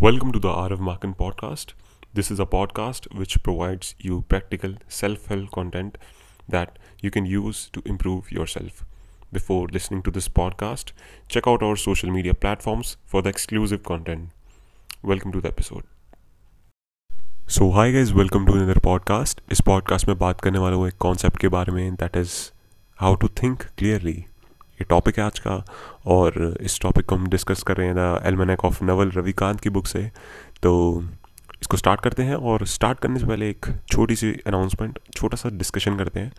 Welcome to the Art of Marketing podcast. This is a podcast which provides you practical self help content that you can use to improve yourself. Before listening to this podcast, check out our social media platforms for the exclusive content. Welcome to the episode. So hi guys welcome to another podcast इस podcast में बात करने वाला हूँ एक concept के बारे में that is how to think clearly ये टॉपिक है आज का और इस टॉपिक को हम डिस्कस कर रहे हैं the almanack of Naval Ravikant की बुक से। तो इसको स्टार्ट करते हैं और स्टार्ट करने से पहले एक छोटी सी अनाउंसमेंट छोटा सा डिस्कशन करते हैं।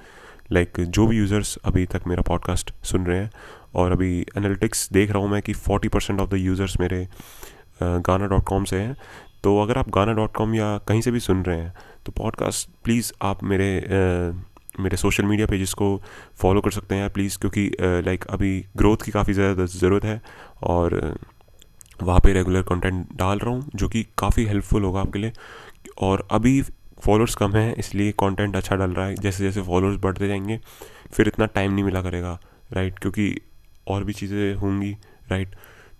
लाइक like, जो भी यूज़र्स अभी तक मेरा पॉडकास्ट सुन रहे हैं और अभी एनालिटिक्स देख रहा हूँ मैं कि forty percent of the users मेरे गाना डॉट कॉम से हैं। तो अगर आप गाना डॉट कॉम या कहीं से भी सुन रहे हैं तो पॉडकास्ट प्लीज़ आप मेरे आ, मेरे सोशल मीडिया पेजेस को फॉलो कर सकते हैं प्लीज़ क्योंकि लाइक अभी ग्रोथ की काफ़ी ज़्यादा ज़रूरत है और वहाँ पे रेगुलर कंटेंट डाल रहा हूँ, जो कि काफ़ी हेल्पफुल होगा आपके लिए। और अभी फॉलोअर्स कम हैं, इसलिए कंटेंट अच्छा डल रहा है। जैसे जैसे फॉलोअर्स बढ़ते जाएँगे, फिर इतना टाइम नहीं मिला करेगा राइट क्योंकि और भी चीज़ें होंगी राइट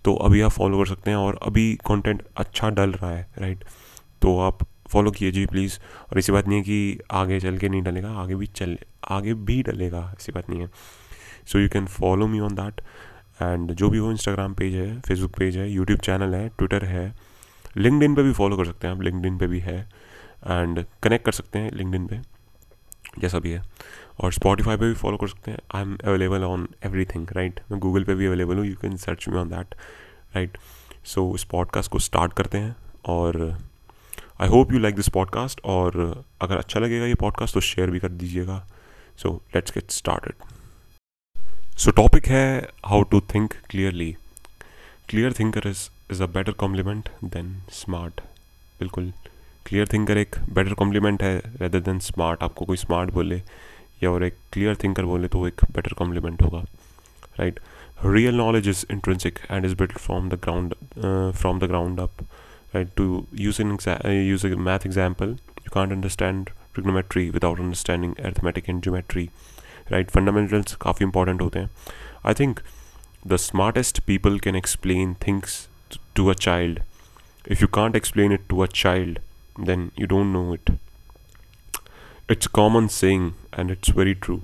तो अभी आप फॉलो कर सकते हैं और अभी कंटेंट अच्छा डल रहा है राइट तो आप फॉलो कीजिए प्लीज़ और ऐसी बात नहीं है कि आगे चल के नहीं डलेगा, आगे भी चल, आगे भी डलेगा, ऐसी बात नहीं है। So you can follow me on that and जो भी हो इंस्टाग्राम पेज है फेसबुक पेज है यूट्यूब चैनल है ट्विटर है लिंकड पे भी फॉलो कर सकते हैं आप लिंकड पे भी है। एंड कनेक्ट कर सकते हैं लिंकड पे, जैसा भी है। और स्पॉटीफाई पे भी फॉलो कर सकते हैं। I am available on everything right मैं गूगल पे भी अवेलेबल हूँ you can search me on that right so इस पॉडकास्ट को स्टार्ट करते हैं और I hope you like this podcast और अगर अच्छा लगेगा ये पॉडकास्ट तो शेयर भी कर दीजिएगा। So let's get started so topic है how to think clearly clear thinker is is a better compliment than smart बिल्कुल। क्लियर थिंकर एक बेटर कॉम्प्लीमेंट है रेदर देन स्मार्ट आपको कोई स्मार्ट बोले या और एक क्लियर थिंकर बोले तो वो एक बेटर कॉम्प्लीमेंट होगा। Right real knowledge is intrinsic and is built from the ground from the ground up right to use an exa- uh, use a math example you can't understand trigonometry without understanding arithmetic and geometry right fundamentals काफ़ी important होते हैं I think the smartest people can explain things to a child if you can't explain it to a child then you don't know it it's a common saying and it's very true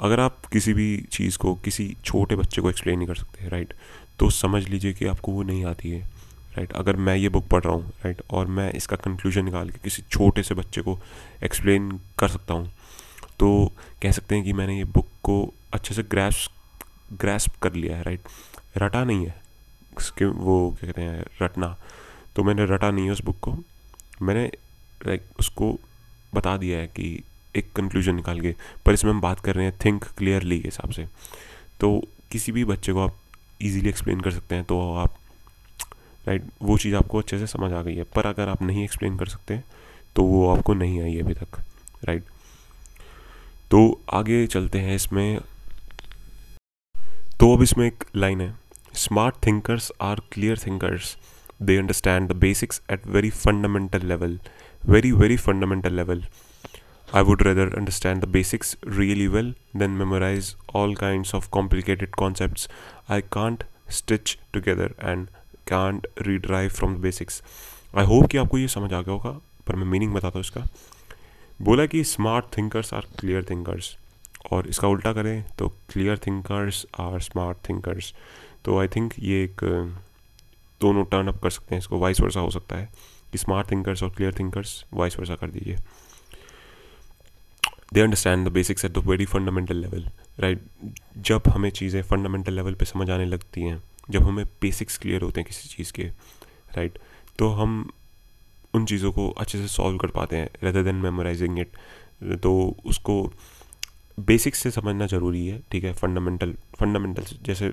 अगर आप किसी भी चीज़ को किसी छोटे बच्चे को explain नहीं कर सकते राइट तो समझ लीजिए कि आपको वो नहीं आती है राइट अगर मैं ये बुक पढ़ रहा हूँ राइट और मैं इसका कंक्लूजन निकाल के किसी छोटे से बच्चे को एक्सप्लेन कर सकता हूँ तो कह सकते हैं कि मैंने ये बुक को अच्छे से ग्रैस ग्रैस्प कर लिया है राइट रटा नहीं है, उसके वो क्या कहते हैं, रटना। तो मैंने रटा नहीं है उस बुक को। मैंने लाइक उसको बता दिया है कि एक कंक्लूजन निकाल के, पर इसमें हम बात कर रहे हैं थिंक क्लियरली के हिसाब से। तो किसी भी बच्चे को आप इजीली एक्सप्लेन कर सकते हैं तो आप राइट वो चीज़ आपको अच्छे से समझ आ गई है। पर अगर आप नहीं एक्सप्लेन कर सकते तो वो आपको नहीं आई अभी तक। राइट तो आगे चलते हैं इसमें। तो अब इसमें एक लाइन है। Smart thinkers are clear thinkers they understand the basics at very fundamental level very very fundamental level I would rather understand the basics really well than memorize all kinds of complicated concepts. I can't stitch together and can't redrive from the basics I hope कि आपको ये समझ आ गया होगा, पर मैं meaning बताता हूँ इसका। बोला कि smart thinkers are clear thinkers और इसका उल्टा करें तो clear thinkers are smart thinkers तो आई थिंक ये एक, दोनों टर्न अप कर सकते हैं इसको वाइस वर्सा हो सकता है। कि स्मार्ट थिंकर्स और क्लियर थिंकर्स वाइस वर्सा कर दीजिए। They understand the basics at the very fundamental level right जब हमें चीज़ें फंडामेंटल लेवल पे समझ आने लगती हैं जब हमें बेसिक्स क्लियर होते हैं किसी चीज़ के राइट तो हम उन चीज़ों को अच्छे से सॉल्व कर पाते हैं रेदर देन मेमोराइजिंग इट तो उसको बेसिक्स से समझना ज़रूरी है, ठीक है? फंडामेंटल फंडामेंटल जैसे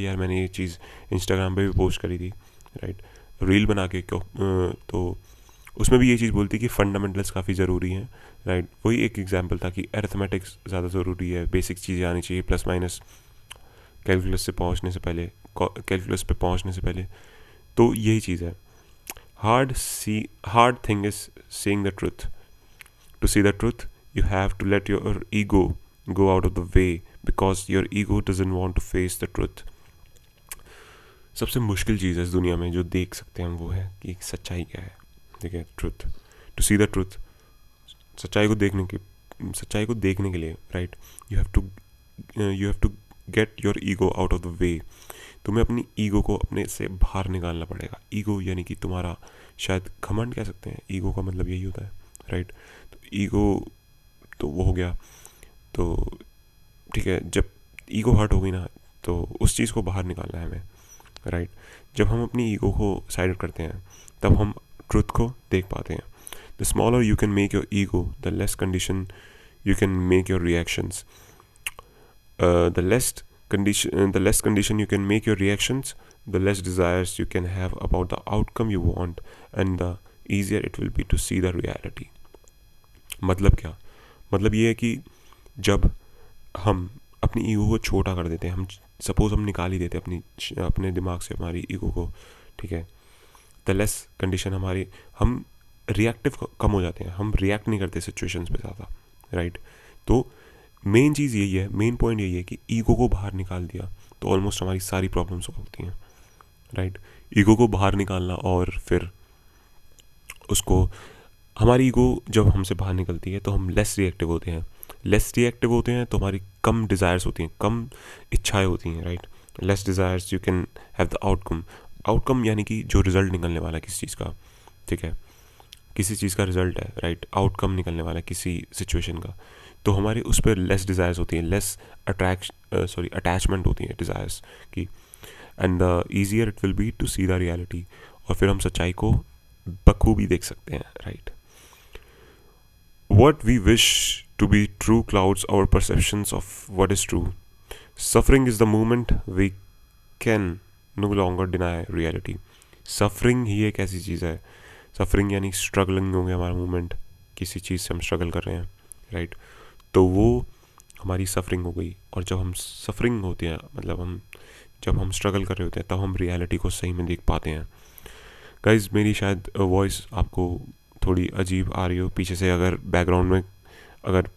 यार मैंने ये चीज़ इंस्टाग्राम पे भी पोस्ट करी थी राइट रील बना के क्यों तो उसमें भी ये चीज़ बोलती कि फंडामेंटल्स काफ़ी ज़रूरी हैं राइट वही एक एग्जांपल था कि एरथमेटिक्स ज़्यादा ज़रूरी है बेसिक चीज़ें आनी चाहिए प्लस माइनस कैलकुलस से पहुँचने से पहले। कैलकुलस पे पहुँचने से पहले। तो यही चीज़ है। Hard see hard thing is seeing the truth to see the truth you have to let your ego go out of the way because your ego doesn't want to face the truth. सबसे मुश्किल चीज़ है इस दुनिया में जो देख सकते हैं हम, वो है कि सच्चाई क्या है। ठीक है truth to see the truth सच्चाई को देखने के, सच्चाई को देखने के लिए right you have to you have to get your ego out of the way तुम्हें अपनी ईगो को अपने से बाहर निकालना पड़ेगा। ईगो यानी कि तुम्हारा शायद घमंड कह सकते हैं। ईगो का मतलब यही होता है राइट तो ईगो तो वो हो गया। तो ठीक है, जब ईगो हर्ट हो गई ना तो उस चीज़ को बाहर निकालना है हमें राइट जब हम अपनी ईगो को साइड करते हैं, तब हम ट्रुथ को देख पाते हैं। The smaller you can make your ego the less condition you can make your reactions the least condition the less condition you can make your reactions the less desires you can have about the outcome you want and the easier it will be to see the reality मतलब क्या मतलब ये है कि जब हम अपनी ego को छोटा कर देते हैं हम सपोज़ हम निकाल ही देते हैं अपनी अपने दिमाग से हमारी ईगो को ठीक है द लेस कंडीशन हमारी हम रिएक्टिव कम हो जाते हैं हम रिएक्ट नहीं करते सिचुएशंस पे ज़्यादा राइट तो मेन चीज़ यही है मेन पॉइंट यही है कि ईगो को बाहर निकाल दिया तो ऑलमोस्ट हमारी सारी प्रॉब्लम्स होती हैं राइट ईगो को बाहर निकालना और फिर उसको, हमारी ईगो जब हमसे बाहर निकलती है तो हम लेस रिएक्टिव होते हैं। लेस रिएक्टिव होते हैं तो हमारी कम डिज़ायर्स होती हैं, कम इच्छाएँ होती हैं right less desires you can have the outcome outcome यानी कि जो रिज़ल्ट निकलने वाला है किसी चीज़ का, ठीक है? किसी चीज़ का रिज़ल्ट है राइट आउटकम निकलने वाला है किसी सिचुएशन का। तो हमारी उस पर लेस डिज़ायर्स होती हैं लेस अट्रैक्श सॉरी अटैचमेंट होती हैं डिज़ायर्स की। And the easier it will be to see the reality और फिर हम सच्चाई को बखूबी देख सकते हैं right what we wish to be true clouds our perceptions of what is true suffering is the moment we can no longer deny reality suffering ही एक ऐसी चीज़ है। सफरिंग यानी स्ट्रगलिंग होंगे हमारा मूवमेंट किसी चीज़ से हम स्ट्रगल कर रहे हैं राइट right? तो वो हमारी सफरिंग हो गई। और जब हम सफरिंग होते हैं मतलब हम, जब हम स्ट्रगल कर रहे होते हैं, तब तो हम रियलिटी को सही में देख पाते हैं। गाइज़ मेरी शायद वॉइस आपको थोड़ी अजीब आ रही हो। पीछे से अगर बैकग्राउंड में अगर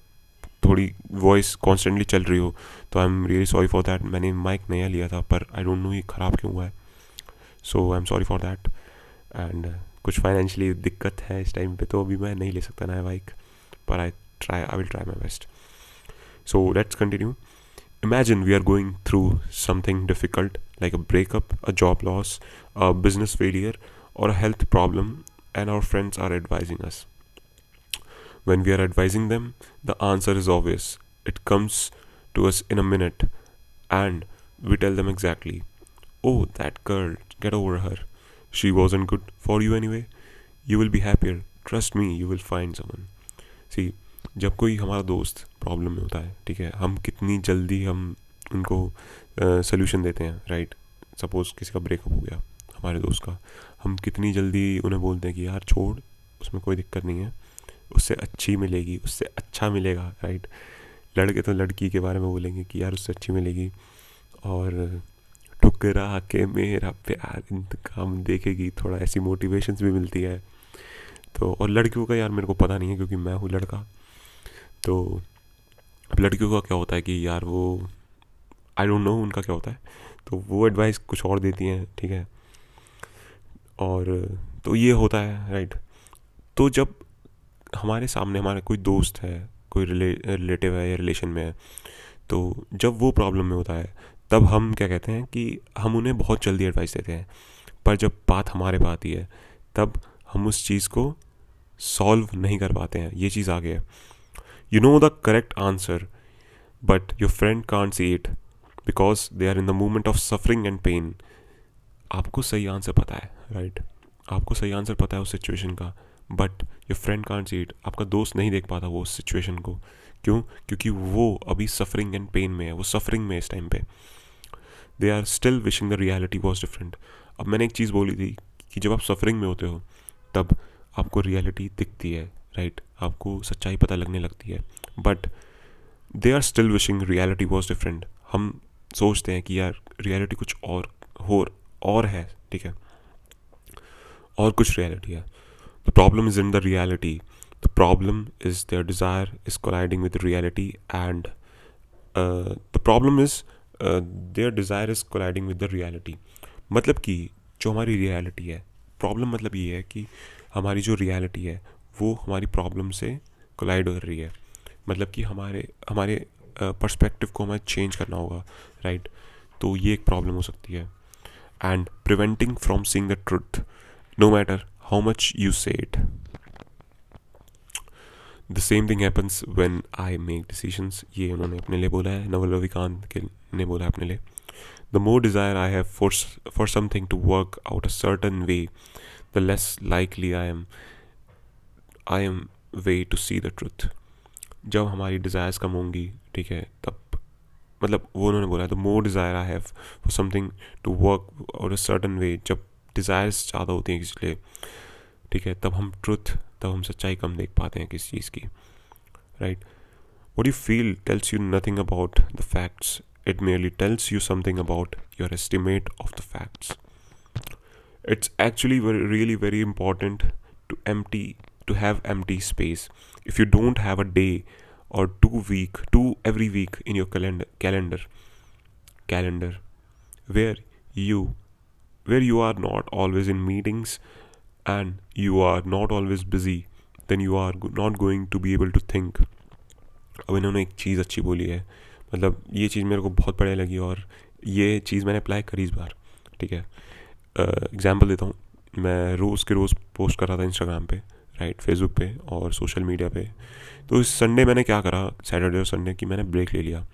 थोड़ी वॉइस कॉन्स्टेंटली चल रही हो तो I am really sorry for that मैंने माइक नया लिया था, पर आई डोंट नो ये ख़राब क्यों हुआ है। So I am sorry for that and कुछ फाइनेंशियली दिक्कत है इस टाइम पे तो अभी मैं नहीं ले सकता नया बाइक पर आई try i will try my best. So let's continue. Imagine we are going through something difficult like a breakup a job loss a business failure or a health problem and our friends are advising us. When we are advising them the answer is obvious. It comes to us in a minute and we tell them exactly. Oh that girl get over her. She wasn't good for you anyway. You will be happier. Trust me you will find someone. See जब कोई हमारा दोस्त problem में होता है, ठीक है? हम कितनी जल्दी हम उनको सोल्यूशन देते हैं राइट सपोज़ किसी का ब्रेकअप हो गया, हमारे दोस्त का, हम कितनी जल्दी उन्हें बोलते हैं कि, यार, छोड़, उसमें कोई दिक्कत नहीं है, उससे अच्छी मिलेगी, उससे अच्छा मिलेगा राइट लड़के तो लड़की के बारे में बोलेंगे कि, यार, उससे अच्छी मिलेगी और टुकरा के मेरा प्यार इंतकाम देखेगी, थोड़ा ऐसी मोटिवेशंस भी मिलती है। तो और लड़कियों का, यार, मेरे को पता नहीं है क्योंकि मैं हूँ लड़का तो लड़कियों का क्या होता है कि यार वो आई डोंट नो उनका क्या होता है। तो वो एडवाइस कुछ और देती हैं, ठीक है? और तो ये होता है राइट तो जब हमारे सामने हमारा कोई दोस्त है, कोई रिले रिलेटिव है या रिलेशन में है तो जब वो प्रॉब्लम में होता है, तब हम क्या कहते हैं कि हम उन्हें बहुत जल्दी एडवाइस देते हैं। पर जब बात हमारे पास आती है, तब हम उस चीज़ को सॉल्व नहीं कर पाते हैं। ये चीज़ आगे है। You know the correct answer, but your friend can't see it because they are in the moment of suffering and pain. आपको सही आंसर पता है राइट right? आपको सही आंसर पता है उस सिचुएशन का but your friend can't see it आपका दोस्त नहीं देख पाता वो उस सिचुएशन को। क्यों? क्योंकि वो अभी सफरिंग एंड पेन में है वो सफरिंग में है इस टाइम पे। They are still wishing the reality was different अब मैंने एक चीज़ बोली थी कि जब आप सफरिंग में होते हो तब आपको रियलिटी दिखती है राइट आपको सच्चाई पता लगने लगती है। But they are still wishing reality was different हम सोचते हैं कि यार रियलिटी कुछ और, हो, और है, ठीक है? और कुछ रियलिटी है। The problem is in the reality the problem is their desire is colliding with reality and the problem is their desire is colliding with the reality मतलब कि जो हमारी रियलिटी है प्रॉब्लम मतलब ये है कि हमारी जो रियलिटी है वो हमारी प्रॉब्लम से कोलाइड कर रही है। मतलब कि हमारे हमारे पर्सपेक्टिव को हमें चेंज करना होगा राइट तो ये एक प्रॉब्लम हो सकती है। And preventing from seeing the truth no matter how much you say it the same thing happens when I make decisions ये उन्होंने अपने लिए बोला है नवल रविकांत के ने बोला है अपने लिए। The more desire I have for for something to work out a certain way the less likely I am I am way to see the truth जब हमारी डिज़ायर्स कम होंगी ठीक है तब मतलब वो उन्होंने बोला the more desire I have for something to work out a certain वे जब डिज़ायर्स ज़्यादा होती हैं किसी लिए ठीक है तब हम ट्रुथ तब हम सच्चाई कम देख पाते हैं किसी चीज़ की. Right what you feel tells you nothing about the facts it merely tells you something about your estimate of the facts it's actually very, really very important to empty to have empty space if you don't have a day or two week two every week in your calendar calendar calendar where you where you are not always in meetings and you are not always busy then you are not going to be able to think अब इन्होंने एक चीज़ अच्छी बोली है मतलब ये चीज़ मेरे को बहुत बढ़िया लगी और ये चीज़ मैंने अप्लाई करी इस बार ठीक है एग्ज़ाम्पल देता हूँ मैं रोज़ के रोज़ पोस्ट कर रहा था इंस्टाग्राम पे राइट फेसबुक पे और सोशल मीडिया पे। तो इस संडे मैंने क्या करा सैटरडे और संडे की मैंने ब्रेक ले लिया।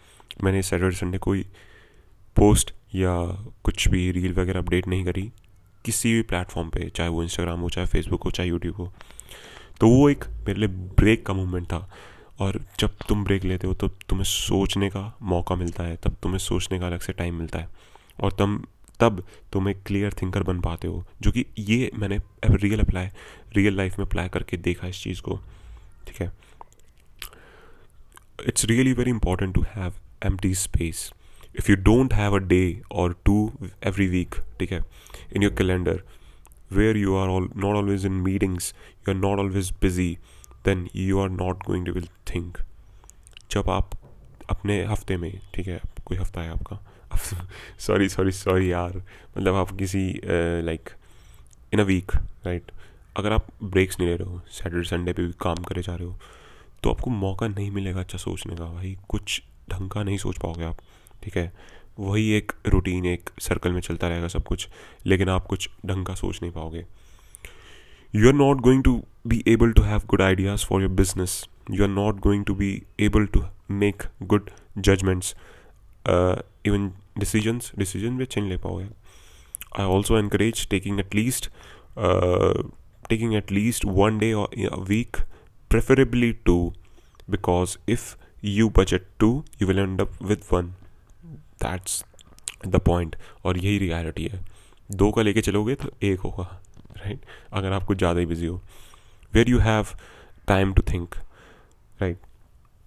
मैंने सैटरडे संडे कोई पोस्ट या कुछ भी रील वगैरह अपडेट नहीं करी, किसी भी प्लेटफॉर्म पे, चाहे वो इंस्टाग्राम हो, चाहे फेसबुक हो, चाहे यूट्यूब हो। तो वो एक मेरे लिए ब्रेक का मूवमेंट था और जब तुम ब्रेक लेते हो तो तुम्हें सोचने का मौका मिलता है, तब तुम्हें सोचने का अलग से टाइम मिलता है। और तुम तब तुम एक क्लियर थिंकर बन पाते हो, जो कि ये मैंने रियल अप्लाई रियल लाइफ में अप्लाई करके देखा इस चीज़ को, ठीक है? It's really very important to have M space if you don't have a day or two every week ठीक है in your calendar where you are all not always in meetings you are not always busy then you are not going to will think जब आप अपने हफ़्ते में, ठीक है, कोई हफ़्ता है आपका सॉरी सॉरी सॉरी यार। मतलब आप किसी like in a week right अगर आप ब्रेक्स नहीं ले रहे हो सैटरडे संडे पे भी काम करे जा रहे हो तो आपको मौका नहीं मिलेगा अच्छा सोचने का भाई। कुछ ढंग का नहीं सोच पाओगे आप, ठीक है? वही एक रूटीन एक सर्कल में चलता रहेगा सब कुछ, लेकिन आप कुछ ढंग का सोच नहीं पाओगे। You are not going to be able to have good ideas for your business you are not going to be able to make good judgements even decisions decision भी अच्छे नहीं ले पाओगे। I also increase taking at least taking at least one day or week preferably two because if you budget two you will end up with one that's the point और यही reality है। दो का लेके चलोगे तो एक होगा राइट अगर आप कुछ ज़्यादा ही बिज़ी हो। Where you have time to think right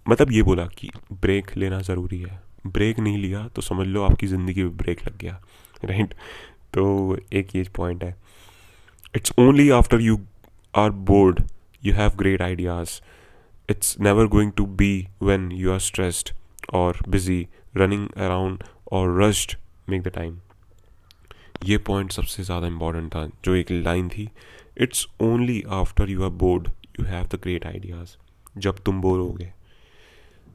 मतलब ये बोला कि ब्रेक लेना ज़रूरी है। ब्रेक नहीं लिया तो समझ लो आपकी ज़िंदगी में ब्रेक लग गया राइट तो एक ये पॉइंट है। It's only after you are bored you have great ideas it's never going to be when you are stressed और बिज़ी रनिंग अराउंड और रश्ड मेक द टाइम ये पॉइंट सबसे ज़्यादा इंपॉर्टेंट था, जो एक लाइन थी। It's only after you are bored you have the great ideas जब तुम बोर होगे।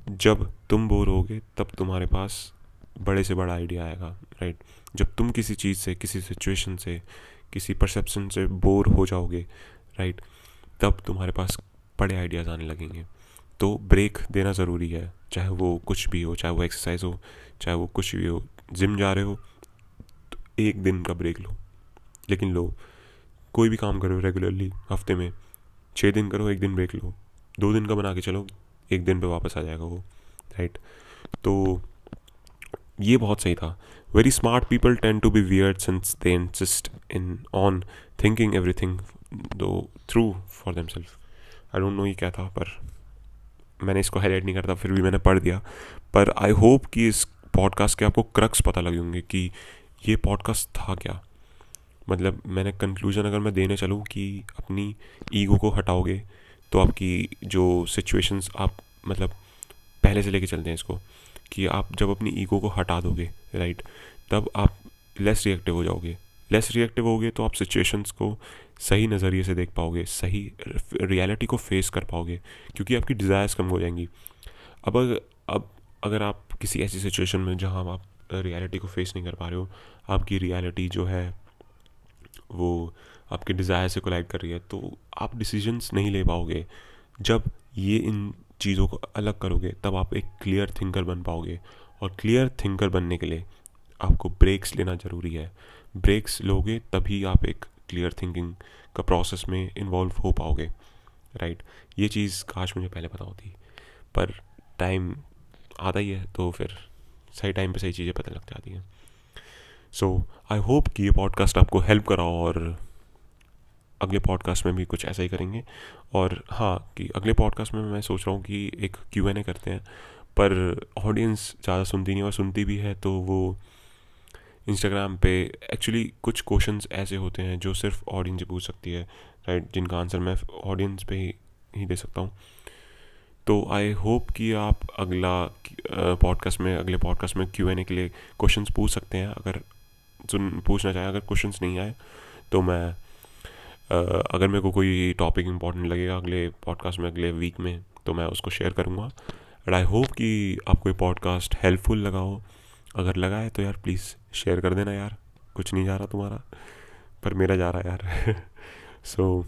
जब तुम बोर होगे, तब तुम्हारे पास बड़े से बड़ा आइडिया आएगा राइट जब तुम किसी चीज़ से, किसी सिचुएशन से, किसी परसेप्शन से बोर हो जाओगे राइट तब तुम्हारे पास बड़े आइडियाज़ आने लगेंगे। तो ब्रेक देना ज़रूरी है, चाहे वो कुछ भी हो, चाहे वो एक्सरसाइज हो, चाहे वो कुछ भी हो जिम जा रहे हो तो एक दिन का ब्रेक लो। लेकिन लो, कोई भी काम करो रेगुलरली हफ़्ते में छः दिन करो, एक दिन ब्रेक लो, दो दिन का बना के चलो एक दिन पे वापस आ जाएगा वो राइट तो ये बहुत सही था। Very smart people tend to be weird since they insist in on thinking everything though through for them self I don't know ये क्या था, पर मैंने इसको हाईलाइट नहीं करता, फिर भी मैंने पढ़ दिया। पर आई होप कि इस पॉडकास्ट के आपको क्रक्स पता लगे होंगे कि ये पॉडकास्ट था क्या। मतलब मैंने कंक्लूजन अगर मैं देने चलूँ कि अपनी ईगो को हटाओगे तो आपकी जो सिचुएशंस आप मतलब पहले से लेके चलते हैं इसको, कि आप जब अपनी ईगो को हटा दोगे राइट तब आप लेस रिएक्टिव हो जाओगे। लेस रिएक्टिव होगे तो आप सिचुएशंस को सही नज़रिए से देख पाओगे, सही रियलिटी को फेस कर पाओगे, क्योंकि आपकी डिज़ायर्स कम हो जाएँगी। अब अगर अब अगर आप किसी ऐसी सिचुएशन में जहाँ आप रियलिटी को फेस नहीं कर पा रहे हो, आपकी रियलिटी जो है वो आपके डिज़ायर से कोलाइड कर रही है तो आप डिसीजंस नहीं ले पाओगे। जब ये इन चीज़ों को अलग करोगे, तब आप एक क्लियर थिंकर बन पाओगे। और क्लियर थिंकर बनने के लिए आपको ब्रेक्स लेना ज़रूरी है। ब्रेक्स लोगे, तभी आप एक क्लियर थिंकिंग का प्रोसेस में इन्वॉल्व हो पाओगे। राइट ये चीज़ काश मुझे पहले पता होती। पर टाइम आता ही है तो फिर सही टाइम पे सही चीज़ें पता लग जाती हैं। सो आई होप कि ये पॉडकास्ट आपको हेल्प करा और अगले पॉडकास्ट में भी कुछ ऐसा ही करेंगे। और हाँ कि अगले पॉडकास्ट में मैं सोच रहा हूँ कि एक क्यू एन ए करते हैं। पर ऑडियंस ज़्यादा सुनती नहीं और सुनती भी है तो वो इंस्टाग्राम पे एक्चुअली कुछ क्वेश्चंस ऐसे होते हैं जो सिर्फ़ ऑडियंस पूछ सकती है राइट जिनका आंसर मैं ऑडियंस पे ही, ही दे सकता हूँ। तो आई होप कि आप अगला पॉडकास्ट में अगले पॉडकास्ट में क्यू एन ए के लिए क्वेश्चंस पूछ सकते हैं। अगर सुन, पूछना चाहें, अगर क्वेश्चंस नहीं आए तो मैं अगर मेरे को कोई टॉपिक इंपॉर्टेंट लगेगा अगले पॉडकास्ट में, अगले वीक में तो मैं उसको शेयर करूँगा। एंड आई होप कि आपको ये पॉडकास्ट हेल्पफुल लगा हो। अगर लगा है तो यार प्लीज़ शेयर कर देना यार। कुछ नहीं जा रहा तुम्हारा, पर मेरा जा रहा है यार। So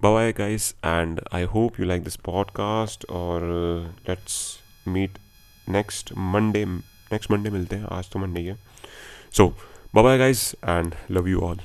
bye guys and I hope you like this podcast और let's meet next Monday next Monday मिलते हैं। आज तो मंडे ही है। So bye guys and love you all